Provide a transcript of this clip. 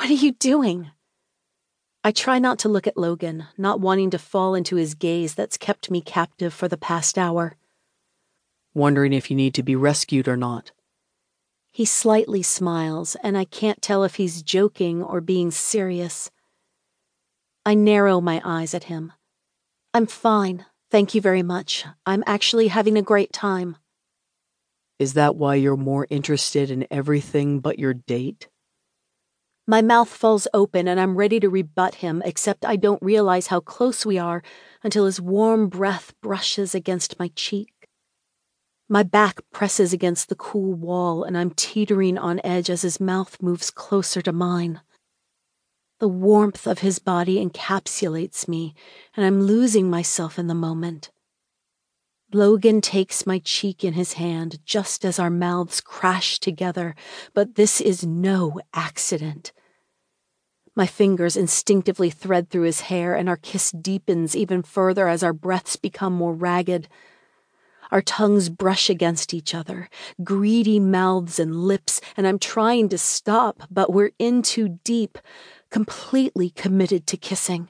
What are you doing? I try not to look at Logan, not wanting to fall into his gaze that's kept me captive for the past hour. Wondering if you need to be rescued or not. He slightly smiles, and I can't tell if he's joking or being serious. I narrow my eyes at him. I'm fine, thank you very much. I'm actually having a great time. Is that why you're more interested in everything but your date? My mouth falls open and I'm ready to rebut him, except I don't realize how close we are until his warm breath brushes against my cheek. My back presses against the cool wall and I'm teetering on edge as his mouth moves closer to mine. The warmth of his body encapsulates me, and I'm losing myself in the moment. Logan takes my cheek in his hand just as our mouths crash together, but this is no accident. My fingers instinctively thread through his hair, and our kiss deepens even further as our breaths become more ragged. Our tongues brush against each other, greedy mouths and lips, and I'm trying to stop, but we're in too deep, completely committed to kissing.